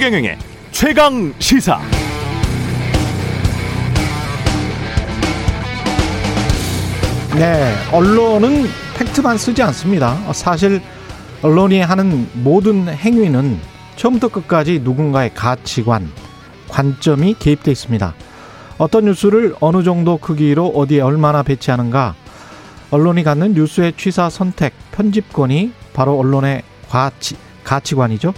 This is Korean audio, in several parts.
최경영의 최강 시사. 네, 언론은 팩트만 쓰지 않습니다. 사실 언론이 하는 모든 행위는 처음부터 끝까지 누군가의 가치관, 관점이 개입돼 있습니다. 어떤 뉴스를 어느 정도 크기로 어디에 얼마나 배치하는가, 언론이 갖는 뉴스의 취사 선택, 편집권이 바로 언론의 가치, 가치관이죠.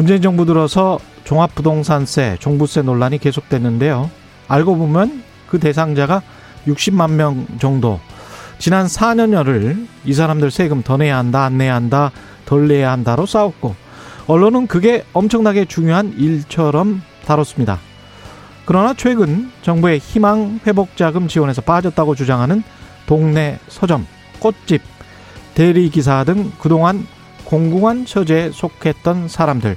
문재인 정부 들어서 종합부동산세, 종부세 논란이 계속됐는데요. 알고 보면 그 대상자가 60만 명 정도. 지난 4년여를 이 사람들 세금 더 내야 한다, 안 내야 한다, 덜 내야 한다로 싸웠고, 언론은 그게 엄청나게 중요한 일처럼 다뤘습니다. 그러나 최근 정부의 희망 회복 자금 지원에서 빠졌다고 주장하는 동네 서점, 꽃집, 대리 기사 등 그동안 공공한 처제에 속했던 사람들,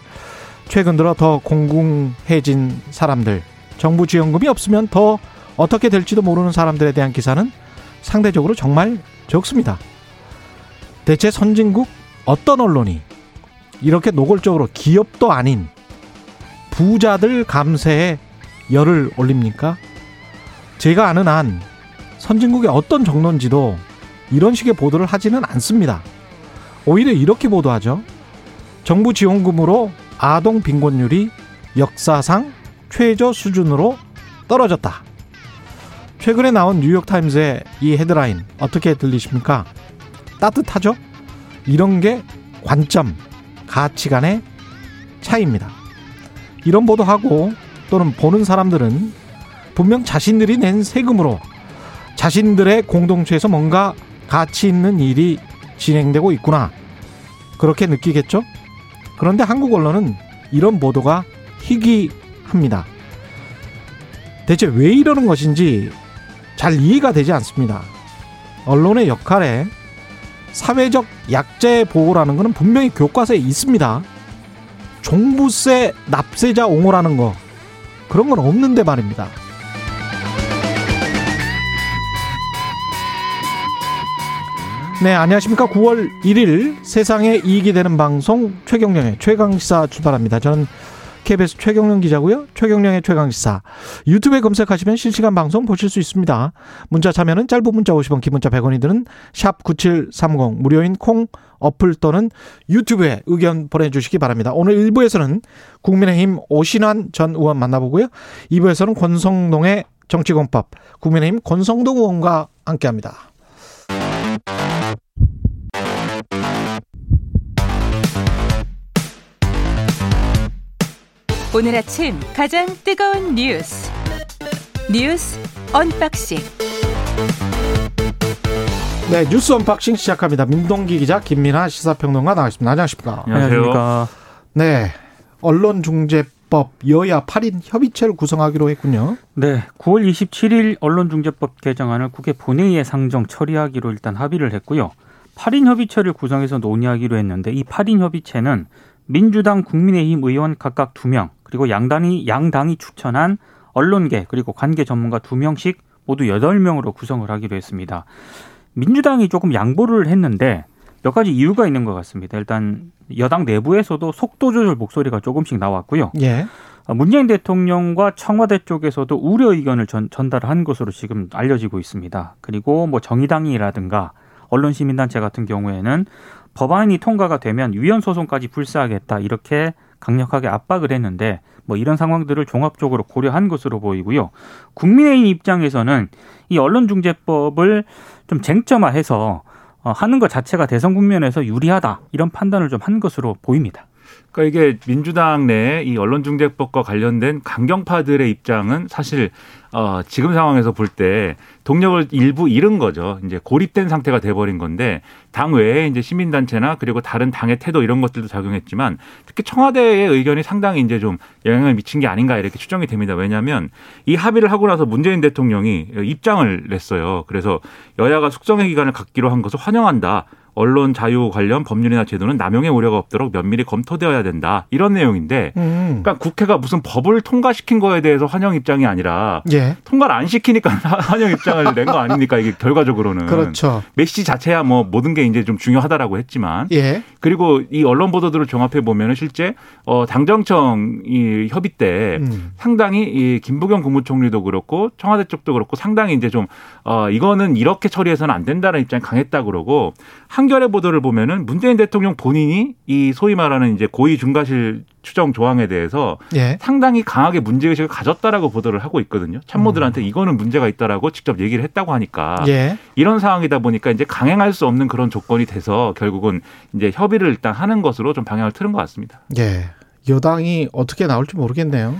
최근 들어 더 공공해진 사람들, 정부 지원금이 없으면 더 어떻게 될지도 모르는 사람들에 대한 기사는 상대적으로 정말 적습니다. 대체 선진국 어떤 언론이 이렇게 노골적으로 기업도 아닌 부자들 감세에 열을 올립니까? 제가 아는 한 선진국의 어떤 정론지도 이런 식의 보도를 하지는 않습니다. 오히려 이렇게 보도하죠. 정부 지원금으로 아동 빈곤율이 역사상 최저 수준으로 떨어졌다. 최근에 나온 뉴욕타임즈의 이 헤드라인 어떻게 들리십니까? 따뜻하죠? 이런 게 관점, 가치관의 차이입니다. 이런 보도하고 또는 보는 사람들은 분명 자신들이 낸 세금으로 자신들의 공동체에서 뭔가 가치 있는 일이 진행되고 있구나. 그렇게 느끼겠죠? 그런데 한국 언론은 이런 보도가 희귀합니다. 대체 왜 이러는 것인지 잘 이해가 되지 않습니다. 언론의 역할에 사회적 약자의 보호라는 것은 분명히 교과서에 있습니다. 종부세 납세자 옹호라는 거 그런 건 없는데 말입니다. 네, 안녕하십니까. 9월 1일 세상에 이익이 되는 방송 최경령의 최강시사 출발합니다. 저는 KBS 최경령 기자고요. 최경령의 최강시사. 유튜브에 검색하시면 실시간 방송 보실 수 있습니다. 문자 참여는 짧은 문자 50원, 긴 문자 100원이 드는 샵 9730 무료인 콩 어플 또는 유튜브에 의견 보내주시기 바랍니다. 오늘 1부에서는 국민의힘 오신환 전 의원 만나보고요. 2부에서는 권성동의 정치공법 국민의힘 권성동 의원과 함께합니다. 오늘 아침 가장 뜨거운 뉴스 뉴스 언박싱 네 뉴스 언박싱 시작합니다. 민동기 기자 김민아 시사평론가 나와있습니다. 안녕하십니까? 안녕하십니까? 네 언론중재법 여야 8인 협의체를 구성하기로 했군요. 네, 9월 27일 언론중재법 개정안을 국회 본회의에 상정 처리하기로 일단 합의를 했고요. 8인 협의체를 구성해서 논의하기로 했는데 이 8인 협의체는 민주당, 국민의힘 의원 각각 2명, 그리고 양당이 양당이 추천한 언론계 그리고 관계 전문가 두 명씩 모두 여덟 명으로 구성을 하기로 했습니다. 민주당이 조금 양보를 했는데 몇 가지 이유가 있는 것 같습니다. 일단 여당 내부에서도 속도 조절 목소리가 조금씩 나왔고요. 예. 문재인 대통령과 청와대 쪽에서도 우려 의견을 전, 전달한 것으로 지금 알려지고 있습니다. 그리고 뭐 정의당이라든가 언론시민단체 같은 경우에는 법안이 통과가 되면 위헌 소송까지 불사하겠다 이렇게 강력하게 압박을 했는데 뭐 이런 상황들을 종합적으로 고려한 것으로 보이고요. 국민의힘 입장에서는 이 언론중재법을 좀 쟁점화해서 어, 하는 것 자체가 대선 국면에서 유리하다 이런 판단을 좀 한 것으로 보입니다. 그러니까 이게 민주당 내 이 언론중재법과 관련된 강경파들의 입장은 사실 어, 지금 상황에서 볼 때 동력을 일부 잃은 거죠. 이제 고립된 상태가 돼버린 건데 당 외에 이제 시민단체나 그리고 다른 당의 태도 이런 것들도 작용했지만 특히 청와대의 의견이 상당히 이제 좀 영향을 미친 게 아닌가 이렇게 추정이 됩니다. 왜냐하면 이 합의를 하고 나서 문재인 대통령이 입장을 냈어요. 그래서 여야가 숙성의 기간을 갖기로 한 것을 환영한다. 언론 자유 관련 법률이나 제도는 남용의 우려가 없도록 면밀히 검토되어야 된다. 이런 내용인데 음. 그러니까 국회가 무슨 법을 통과시킨 거에 대해서 환영 입장이 아니라 예. 통과를 안 시키니까 환영 입장을 낸 거 아닙니까? 이게 결과적으로는 그렇죠. 메시 자체야 뭐 모든 게 이제 좀 중요하다라고 했지만 예. 그리고 이 언론 보도들을 종합해 보면은 실제 어 당정청 이 협의 때 음. 상당히 이 김부겸 국무총리도 그렇고 청와대 쪽도 그렇고 상당히 이제 좀어 이거는 이렇게 처리해서는 안 된다는 입장이 강했다 그러고 한 겨레 보도를 보면은 문재인 대통령 본인이 이 소위 말하는 이제 고위 중과실 추정 조항에 대해서 예. 상당히 강하게 문제 의식을 가졌다라고 보도를 하고 있거든요. 참모들한테 이거는 문제가 있다라고 직접 얘기를 했다고 하니까 예. 이런 상황이다 보니까 이제 강행할 수 없는 그런 조건이 돼서 결국은 이제 협의를 일단 하는 것으로 좀 방향을 틀은 것 같습니다. 예. 여당이 어떻게 나올지 모르겠네요.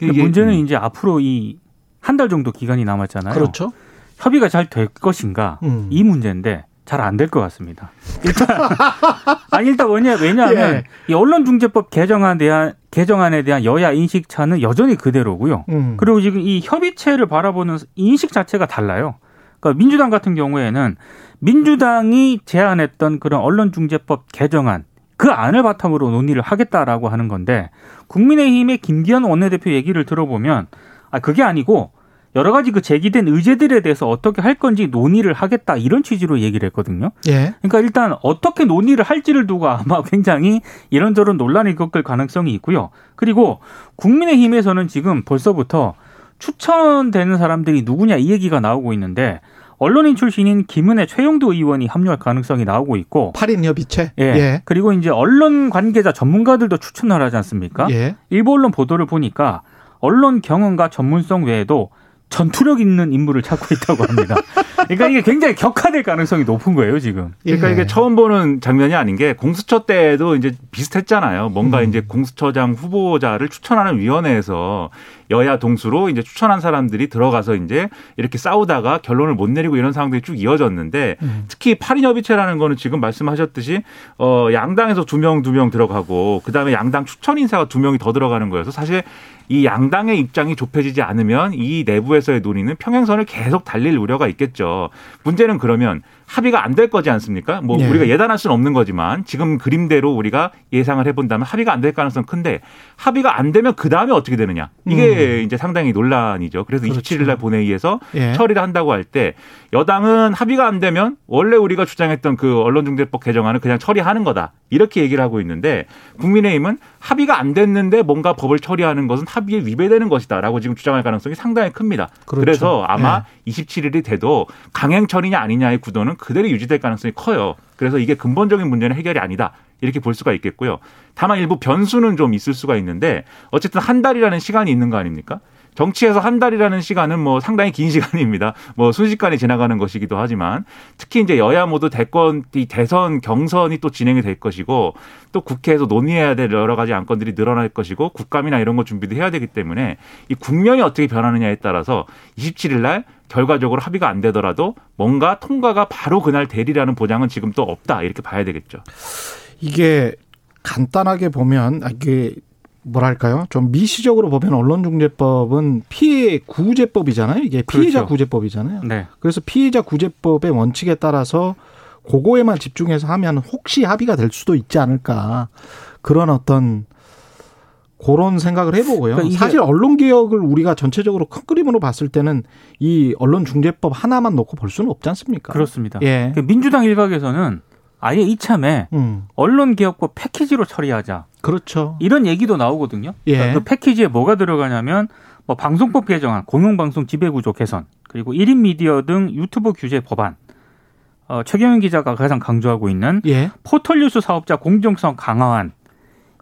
이게- 문제는 음. 이제 앞으로 이 한 달 정도 기간이 남았잖아요. 그렇죠. 협의가 잘 될 것인가 음. 이 문제인데 잘 안 될 것 같습니다. 일단 아니 일단 왜냐 왜냐하면 예. 이 언론중재법 개정안에 대한 개정안에 대한 여야 인식 차는 여전히 그대로고요. 음. 그리고 지금 이 협의체를 바라보는 인식 자체가 달라요. 그러니까 민주당 같은 경우에는 민주당이 제안했던 그런 언론중재법 개정안 그 안을 바탕으로 논의를 하겠다라고 하는 건데 국민의힘의 김기현 원내대표 얘기를 들어보면 아 그게 아니고 여러 가지 그 제기된 의제들에 대해서 어떻게 할 건지 논의를 하겠다 이런 취지로 얘기를 했거든요. 예. 그러니까 일단 어떻게 논의를 할지를 두고 아마 굉장히 이런저런 논란이 겪을 가능성이 있고요. 그리고 국민의힘에서는 지금 벌써부터 추천되는 사람들이 누구냐 이 얘기가 나오고 있는데 언론인 출신인 김은혜 최영도 의원이 합류할 가능성이 나오고 있고 8인 협의체. 예. 예. 그리고 이제 언론 관계자 전문가들도 추천을 하지 않습니까? 예. 일부 언론 보도를 보니까 언론 경험과 전문성 외에도 전투력 있는 인물을 찾고 있다고 합니다. 그러니까 이게 굉장히 격화될 가능성이 높은 거예요, 지금. 그러니까 예. 이게 처음 보는 장면이 아닌 게 공수처 때도 이제 비슷했잖아요. 뭔가 음. 이제 공수처장 후보자를 추천하는 위원회에서 여야 동수로 이제 추천한 사람들이 들어가서 이제 이렇게 싸우다가 결론을 못 내리고 이런 상황들이 쭉 이어졌는데 음. 특히 8인 협의체라는 거는 지금 말씀하셨듯이 어 양당에서 두 명 두명 들어가고 그다음에 양당 추천 인사가 두 명이 더 들어가는 거여서 사실 이 양당의 입장이 좁혀지지 않으면 이 내부에서의 논의는 평행선을 계속 달릴 우려가 있겠죠. 문제는 그러면 합의가 안 될 거지 않습니까? 뭐 네. 우리가 예단할 수는 없는 거지만 지금 그림대로 우리가 예상을 해본다면 합의가 안 될 가능성 은 큰데 합의가 안 되면 그 다음에 어떻게 되느냐 이게 이제 상당히 논란이죠. 그래서 음. 그렇죠. 27일 날 본회의에서 예. 처리를 한다고 할 때 여당은 합의가 안 되면 원래 우리가 주장했던 그 언론중재법 개정안을 그냥 처리하는 거다 이렇게 얘기를 하고 있는데 국민의힘은 합의가 안 됐는데 뭔가 법을 처리하는 것은 합의에 위배되는 것이다라고 지금 주장할 가능성이 상당히 큽니다. 그렇죠. 그래서 아마 27일이 돼도 강행 처리냐 아니냐의 구도는 그대로 유지될 가능성이 커요. 그래서 이게 근본적인 문제는 해결이 아니다. 이렇게 볼 수가 있겠고요. 다만 일부 변수는 좀 있을 수가 있는데 어쨌든 한 달이라는 시간이 있는 거 아닙니까? 정치에서 한 달이라는 시간은 뭐 상당히 긴 시간입니다. 뭐 순식간에 지나가는 것이기도 하지만 특히 이제 여야 모두 대권 이 대선 경선이 또 진행이 될 것이고 또 국회에서 논의해야 될 여러 가지 안건들이 늘어날 것이고 국감이나 이런 거 준비도 해야 되기 때문에 이 국면이 어떻게 변하느냐에 따라서 27일 날 결과적으로 합의가 안 되더라도 뭔가 통과가 바로 그날 되리라는 보장은 지금 또 없다 이렇게 봐야 되겠죠. 이게 간단하게 보면 아, 이게 뭐랄까요? 좀 미시적으로 보면 언론중재법은 피해 구제법이잖아요. 이게 피해자 그렇죠. 구제법이잖아요. 네. 그래서 피해자 구제법의 원칙에 따라서 그거에만 집중해서 하면 혹시 합의가 될 수도 있지 않을까 그런 어떤 그런 생각을 해보고요. 그러니까 사실 언론 개혁을 우리가 전체적으로 큰 그림으로 봤을 때는 이 언론 중재법 하나만 놓고 볼 수는 없지 않습니까? 그렇습니다. 예. 그 민주당 일각에서는 아예 이참에 음, 언론 개혁법 패키지로 처리하자. 그렇죠. 이런 얘기도 나오거든요. 예. 그러니까 그 패키지에 뭐가 들어가냐면 뭐 방송법 개정안, 공영방송 지배구조 개선, 그리고 1인 미디어 등 유튜브 규제 법안, 어, 최경영 기자가 가장 강조하고 있는 예. 포털뉴스 사업자 공정성 강화안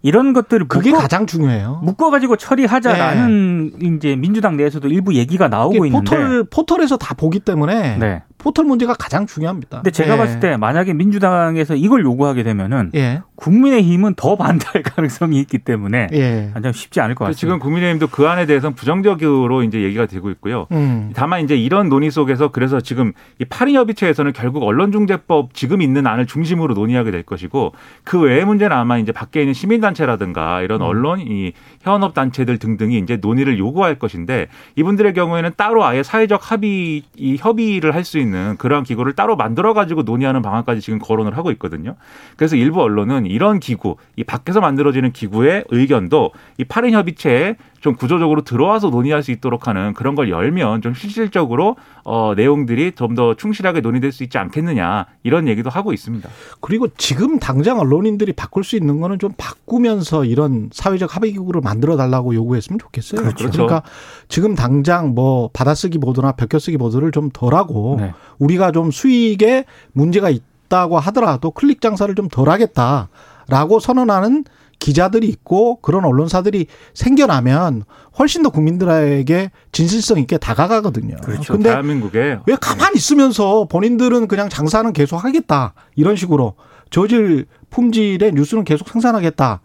이런 것들을 그게 묶어, 가장 중요해요. 묶어가지고 처리하자라는 이제 민주당 내에서도 일부 얘기가 나오고 있는데. 포털 포털에서 다 보기 때문에 네. 포털 문제가 가장 중요합니다. 근데 제가 예. 봤을 때 만약에 민주당에서 이걸 요구하게 되면은 예. 국민의힘은 더 반대할 가능성이 있기 때문에 예. 좀 쉽지 않을 것 같습니다. 지금 국민의힘도 그 안에 대해서는 부정적으로 이제 얘기가 되고 있고요. 음. 다만 이제 이런 논의 속에서 그래서 지금 이 8인 협의체에서는 결국 언론중재법 지금 있는 안을 중심으로 논의하게 될 것이고 그 외의 문제는 아마 이제 밖에 있는 시민단체라든가 이런 언론, 이 현업 단체들 등등이 이제 논의를 요구할 것인데 이분들의 경우에는 따로 아예 사회적 합의, 이 협의를 할 수 있는 있는 그러한 기구를 따로 만들어 가지고 논의하는 방안까지 지금 거론을 하고 있거든요. 그래서 일부 언론은 이런 기구, 이 밖에서 만들어지는 기구의 의견도 이 8인 협의체에 좀 구조적으로 들어와서 논의할 수 있도록 하는 그런 걸 열면 좀 실질적으로 어, 내용들이 좀 더 충실하게 논의될 수 있지 않겠느냐 이런 얘기도 하고 있습니다. 그리고 지금 당장 언론인들이 바꿀 수 있는 거는 좀 바꾸면서 이런 사회적 합의 기구를 만들어 달라고 요구했으면 좋겠어요. 그렇죠. 그러니까 지금 당장 뭐 받아쓰기 보도나 베껴쓰기 보도를 좀 덜하고 네. 우리가 좀 수익에 문제가 있다고 하더라도 클릭 장사를 좀 덜 하겠다라고 선언하는 기자들이 있고 그런 언론사들이 생겨나면 훨씬 더 국민들에게 진실성 있게 다가가거든요. 그렇죠. 근데 대한민국에 왜 가만히 있으면서 본인들은 그냥 장사는 계속 하겠다. 이런 식으로 저질 품질의 뉴스는 계속 생산하겠다.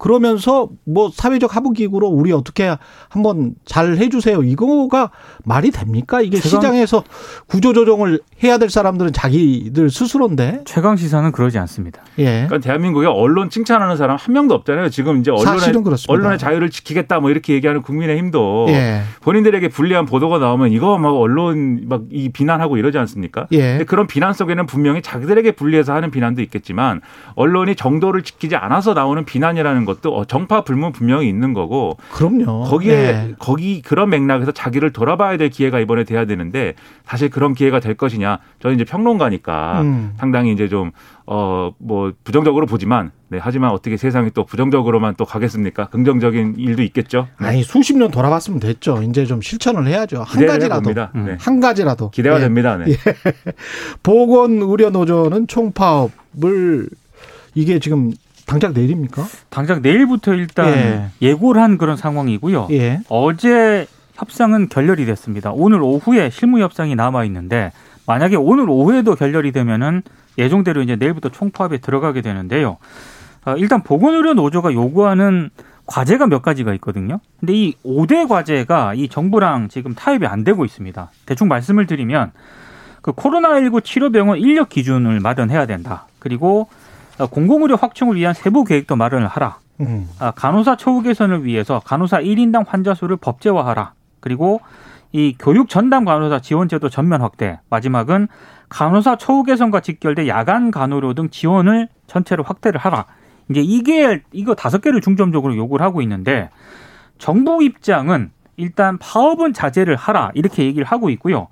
그러면서 뭐 사회적 하부기구로 우리 어떻게 한번 잘 해주세요. 이거가 말이 됩니까? 이게 최강- 시장에서 구조 조정을 해야 될 사람들은 자기들 스스로인데. 최강 시사는 그러지 않습니다. 예. 그러니까 대한민국에 언론 칭찬하는 사람 한 명도 없잖아요. 지금 이제 언론의 사실은 그렇습니다. 언론의 자유를 지키겠다 뭐 이렇게 얘기하는 국민의힘도 예. 본인들에게 불리한 보도가 나오면 이거 막 언론 막 이 비난하고 이러지 않습니까? 예. 근데 그런 비난 속에는 분명히 자기들에게 불리해서 하는 비난도 있겠지만 언론이 정도를 지키지 않아서 나오는 비난이라는 것도 어, 정파 불문 분명히 있는 거고 그럼요. 거기에 예. 거기 그런 맥락에서 자기를 돌아봐야 될 기회가 이번에 돼야 되는데 사실 그런 기회가 될 것이냐 저는 이제 평론가니까 음. 상당히 이제 좀 어 뭐 부정적으로 보지만 네 하지만 어떻게 세상이 또 부정적으로만 또 가겠습니까 긍정적인 일도 있겠죠 네, 아니 수십 년 돌아봤으면 됐죠. 이제 좀 실천을 해야죠. 한 가지라도. 해봅니다. 네. 한 가지라도. 기대가 예. 됩니다 네. 보건 의료 노조는 총파업을 이게 지금 당장 내일입니까? 당장 내일부터 일단 예. 예. 고를한 그런 상황이고요. 예. 어제 협상은 결렬이 됐습니다. 오늘 오후에 실무 협상이 남아 있는데 만약에 오늘 오후에도 결렬이 되면은 예정대로 이제 내일부터 총파업에 들어가게 되는데요. 어, 일단 보건의료 노조가 요구하는 과제가 몇 가지가 있거든요. 근데 이 5대 과제가 이 정부랑 지금 타협이 안 되고 있습니다. 대충 말씀을 드리면 그 코로나19 치료병원 인력 기준을 마련해야 된다. 그리고 어, 공공의료 확충을 위한 세부 계획도 마련을 하라. 음. 아, 간호사 처우 개선을 위해서 간호사 1인당 환자 수를 법제화하라. 그리고 이 교육 전담 간호사 지원제도 전면 확대. 마지막은 간호사 처우 개선과 직결돼 야간 간호료 등 지원을 전체로 확대를 하라. 이제 이게 이거 다섯 개를 중점적으로 요구를 하고 있는데 정부 입장은 일단 파업은 자제를 하라 이렇게 얘기를 하고 있고요.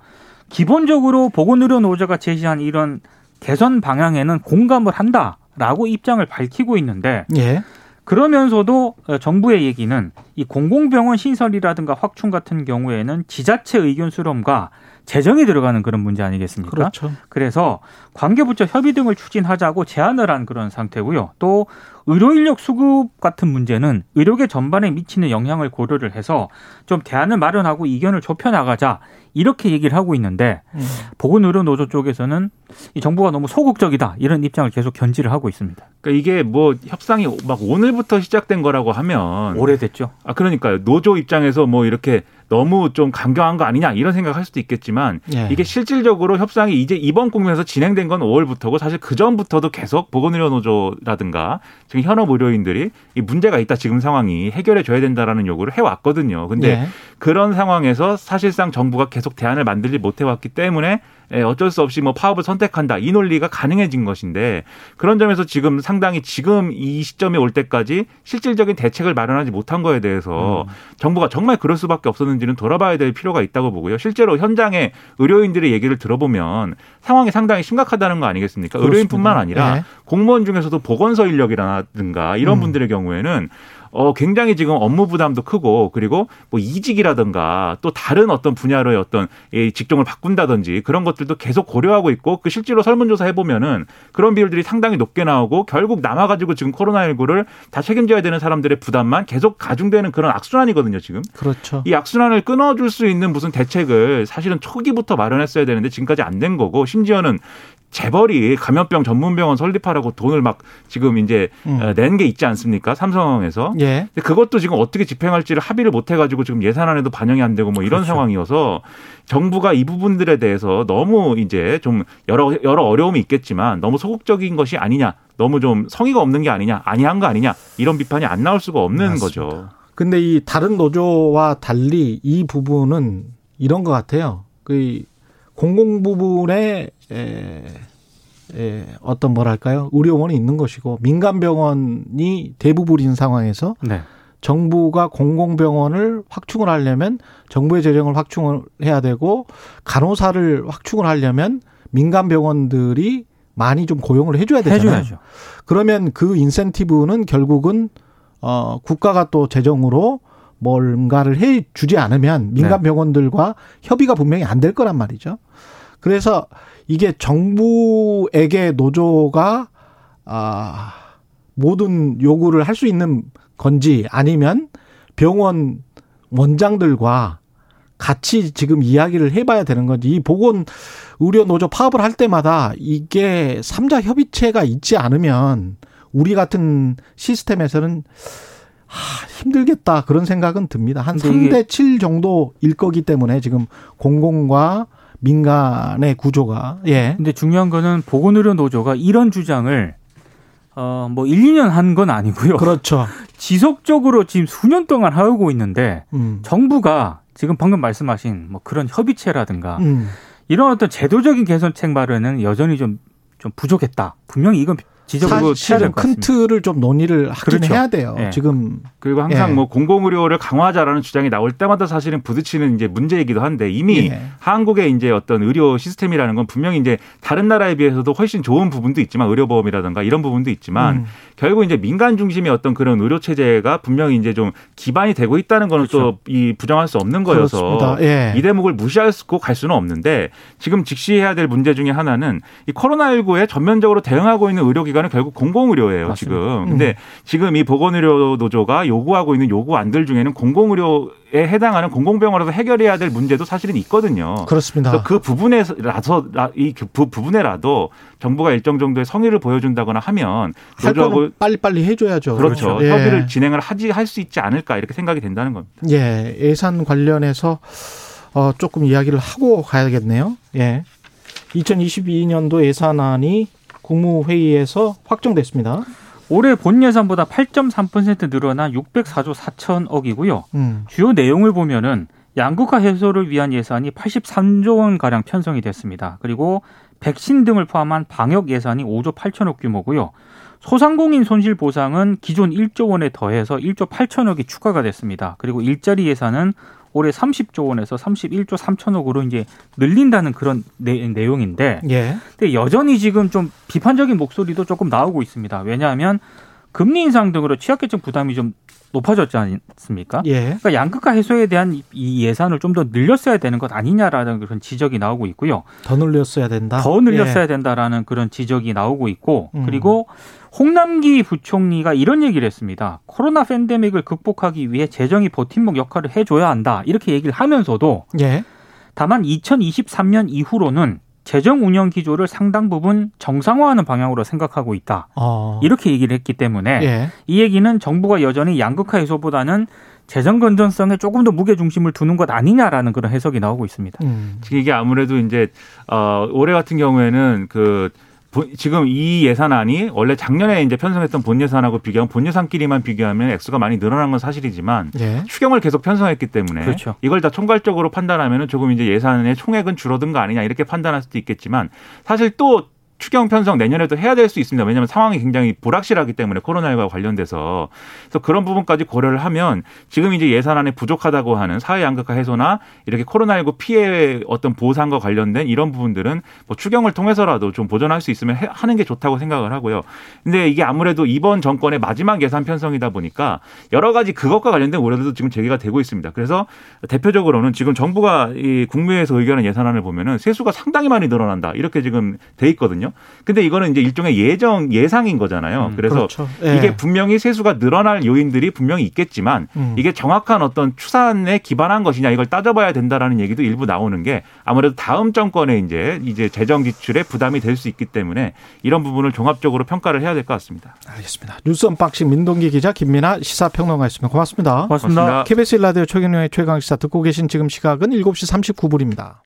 기본적으로 보건의료 노조가 제시한 이런 개선 방향에는 공감을 한다 라고 입장을 밝히고 있는데 예. 그러면서도 어, 정부의 얘기는 이 공공병원 신설이라든가 확충 같은 경우에는 지자체 의견 수렴과 재정이 들어가는 그런 문제 아니겠습니까? 그렇죠. 그래서 관계부처 협의 등을 추진하자고 제안을 한 그런 상태고요. 또 의료 인력 수급 같은 문제는 의료계 전반에 미치는 영향을 고려를 해서 좀 대안을 마련하고 이견을 좁혀 나가자 이렇게 얘기를 하고 있는데 음. 보건의료 노조 쪽에서는 이 정부가 너무 소극적이다 이런 입장을 계속 견지를 하고 있습니다. 그러니까 이게 뭐 협상이 막 오늘부터 시작된 거라고 하면 오래됐죠. 아 그러니까요 노조 입장에서 뭐 이렇게 너무 좀 강경한 거 아니냐 이런 생각할 수도 있겠지만 예. 이게 실질적으로 협상이 이제 이번 국면에서 진행된 건 5월부터고 사실 그 전부터도 계속 보건의료 노조라든가 지금 현업 의료인들이 이 문제가 있다 지금 상황이 해결해 줘야 된다라는 요구를 해 왔거든요. 근데 예. 그런 상황에서 사실상 정부가 계속 대안을 만들지 못해 왔기 때문에 예, 어쩔 수 없이 뭐 파업을 선택한다 이 논리가 가능해진 것인데 그런 점에서 지금 상당히 지금 이 시점에 올 때까지 실질적인 대책을 마련하지 못한 거에 대해서 정부가 정말 그럴 수밖에 없었는지는 돌아봐야 될 필요가 있다고 보고요. 실제로 현장에 의료인들의 얘기를 들어보면 상황이 상당히 심각하다는 거 아니겠습니까? 의료인뿐만 아니라 예. 공무원 중에서도 보건소 인력이라든가 이런 음. 분들의 경우에는 어 굉장히 지금 업무 부담도 크고 그리고 뭐 이직이라든가 또 다른 어떤 분야로의 어떤 이 직종을 바꾼다든지 그런 것들도 계속 고려하고 있고 그 실제로 설문조사 해보면은 그런 비율들이 상당히 높게 나오고 결국 남아가지고 지금 코로나19를 다 책임져야 되는 사람들의 부담만 계속 가중되는 그런 악순환이거든요 지금. 그렇죠. 이 악순환을 끊어줄 수 있는 무슨 대책을 사실은 초기부터 마련했어야 되는데 지금까지 안 된 거고 심지어는 재벌이 감염병 전문병원 설립하라고 돈을 막 지금 이제 음. 낸게 있지 않습니까? 삼성에서. 예. 근데 그것도 지금 어떻게 집행할지를 합의를 못 해가지고 지금 예산안에도 반영이 안 되고 뭐 이런 그렇죠. 상황이어서 정부가 이 부분들에 대해서 너무 이제 좀 여러 여러 어려움이 있겠지만 너무 소극적인 것이 아니냐, 너무 좀 성의가 없는 게 아니냐, 아니한 거 아니냐 이런 비판이 안 나올 수가 없는 맞습니다. 거죠. 근데 이 다른 노조와 달리 이 부분은 이런 것 같아요. 그 공공 부분에 에, 에, 어떤 뭐랄까요 의료원이 있는 것이고 민간 병원이 대부분인 상황에서 네. 정부가 공공병원을 확충을 하려면 정부의 재정을 확충을 해야 되고 간호사를 확충을 하려면 민간 병원들이 많이 좀 고용을 해줘야 되잖아요. 해줘야죠. 그러면 그 인센티브는 결국은 어 국가가 또 재정으로 뭔가를 해 주지 않으면 민간 네. 병원들과 협의가 분명히 안 될 거란 말이죠. 그래서 이게 정부에게 노조가 아 모든 요구를 할 수 있는 건지 아니면 병원 원장들과 같이 지금 이야기를 해봐야 되는 건지 이 보건 의료 노조 파업을 할 때마다 이게 삼자 협의체가 있지 않으면 우리 같은 시스템에서는 하, 힘들겠다 그런 생각은 듭니다. 한 근데 이게- 3대 7 정도일 거기 때문에 지금 공공과 민간의 구조가 예. 근데 중요한 거는 보건의료 노조가 이런 주장을 어, 뭐 1, 2년 한 건 아니고요. 그렇죠. 지속적으로 지금 수년 동안 하고 있는데 음. 정부가 지금 방금 말씀하신 뭐 그런 협의체라든가 음. 이런 어떤 제도적인 개선책 마련은 여전히 좀, 좀 부족했다. 분명히 이건 될 사실은 것 큰. 틀을 좀 논의를 하긴 그렇죠. 해야 돼요. 예. 지금 그리고 항상 예. 뭐 공공의료를 강화하자라는 주장이 나올 때마다 사실은 부딪히는 이제 문제이기도 한데 이미 예. 한국의 이제 어떤 의료 시스템이라는 건 분명히 이제 다른 나라에 비해서도 훨씬 좋은 부분도 있지만 의료보험이라든가 이런 부분도 있지만 음. 결국 이제 민간 중심의 어떤 그런 의료 체제가 분명히 이제 좀 기반이 되고 있다는 거는 또이 부정할 수 없는 거여서. 예. 이 대목을 무시하고 갈 수는 없는데 지금 직시해야 될 문제 중에 하나는 이 코로나19에 전면적으로 대응하고 있는 의료기관은 결국 공공의료예요, 맞습니다. 지금. 근데 지금 이 보건의료 노조가 요구하고 있는 요구 안들 중에는 공공의료에 해당하는 공공병원에서 해결해야 될 문제도 사실은 있거든요. 그렇습니다. 그 부분에라서 이그 부분에라도 정부가 일정 정도의 성의를 보여준다거나 하면 할 노조하고 빨리빨리 해줘야죠. 그렇죠. 예. 협의를 진행을 하지 할 수 있지 않을까 이렇게 생각이 된다는 겁니다. 예, 예산 관련해서 어, 조금 이야기를 하고 가야겠네요. 예. 2022년도 예산안이 국무회의에서 확정됐습니다. 올해 본 예산보다 8.3% 늘어나 604조 4천억이고요. 음. 주요 내용을 보면은 양극화 해소를 위한 예산이 83조 원 가량 편성이 됐습니다. 그리고 백신 등을 포함한 방역 예산이 5조 8천억 규모고요. 소상공인 손실 보상은 기존 1조 원에 더해서 1조 8천억이 추가가 됐습니다. 그리고 일자리 예산은 올해 30조 원에서 31조 3천억으로 이제 늘린다는 그런 내, 내용인데 예. 근데 여전히 지금 좀 비판적인 목소리도 조금 나오고 있습니다. 왜냐하면 금리 인상 등으로 취약계층 부담이 좀 높아졌지 않습니까? 예. 그러니까 양극화 해소에 대한 이- 이 예산을 좀 더 늘렸어야 되는 것 아니냐라는 그런 지적이 나오고 있고요. 더 늘렸어야 된다. 더 늘렸어야 예. 된다라는 그런 지적이 나오고 있고 음. 그리고 홍남기 부총리가 이런 얘기를 했습니다. 코로나 팬데믹을 극복하기 위해 재정이 버팀목 역할을 해줘야 한다. 이렇게 얘기를 하면서도 예. 다만 2023년 이후로는 재정 운영 기조를 상당 부분 정상화하는 방향으로 생각하고 있다. 어. 이렇게 얘기를 했기 때문에 예. 이 얘기는 정부가 여전히 양극화 해소보다는 재정 건전성에 조금 더 무게 중심을 두는 것 아니냐라는 그런 해석이 나오고 있습니다. 음. 지금 이게 아무래도 이제 어 올해 같은 경우에는 그 본- 지금 이 예산안이 원래 작년에 이제 편성했던 본 예산하고 비교하면 본 예산끼리만 비교하면 액수가 많이 늘어난 건 사실이지만 예. 추경을 계속 편성했기 때문에 그렇죠. 이걸 다 총괄적으로 판단하면은 조금 이제 예산의 총액은 줄어든 거 아니냐 이렇게 판단할 수도 있겠지만 사실 또 추경 편성 내년에도 해야 될 수 있습니다. 왜냐하면 상황이 굉장히 불확실하기 때문에 코로나19와 관련돼서 그래서 그런 부분까지 고려를 하면 지금 이제 예산안에 부족하다고 하는 사회 양극화 해소나 이렇게 코로나19 피해 어떤 보상과 관련된 이런 부분들은 뭐 추경을 통해서라도 좀 보전할 수 있으면 해- 하는 게 좋다고 생각을 하고요. 근데 이게 아무래도 이번 정권의 마지막 예산 편성이다 보니까 여러 가지 그것과 관련된 우려들도 지금 제기가 되고 있습니다. 그래서 대표적으로는 지금 정부가 이 국무회에서 의결한 예산안을 보면은 세수가 상당히 많이 늘어난다 이렇게 지금 돼 있거든요. 근데 이거는 이제 일종의 예정 예상인 거잖아요. 음, 그래서 그렇죠. 예. 이게 분명히 세수가 늘어날 요인들이 분명히 있겠지만 음. 이게 정확한 어떤 추산에 기반한 것이냐 이걸 따져봐야 된다라는 얘기도 일부 나오는 게 아무래도 다음 정권에 이제 이제 재정 지출에 부담이 될 수 있기 때문에 이런 부분을 종합적으로 평가를 해야 될 것 같습니다. 알겠습니다. 뉴스 언박싱 민동기 기자 김민아 시사평론가였습니다. 고맙습니다. 고맙습니다. 고맙습니다. KBS 라디오 최경영의 최강 시사 듣고 계신 지금 시각은 7시 39분입니다.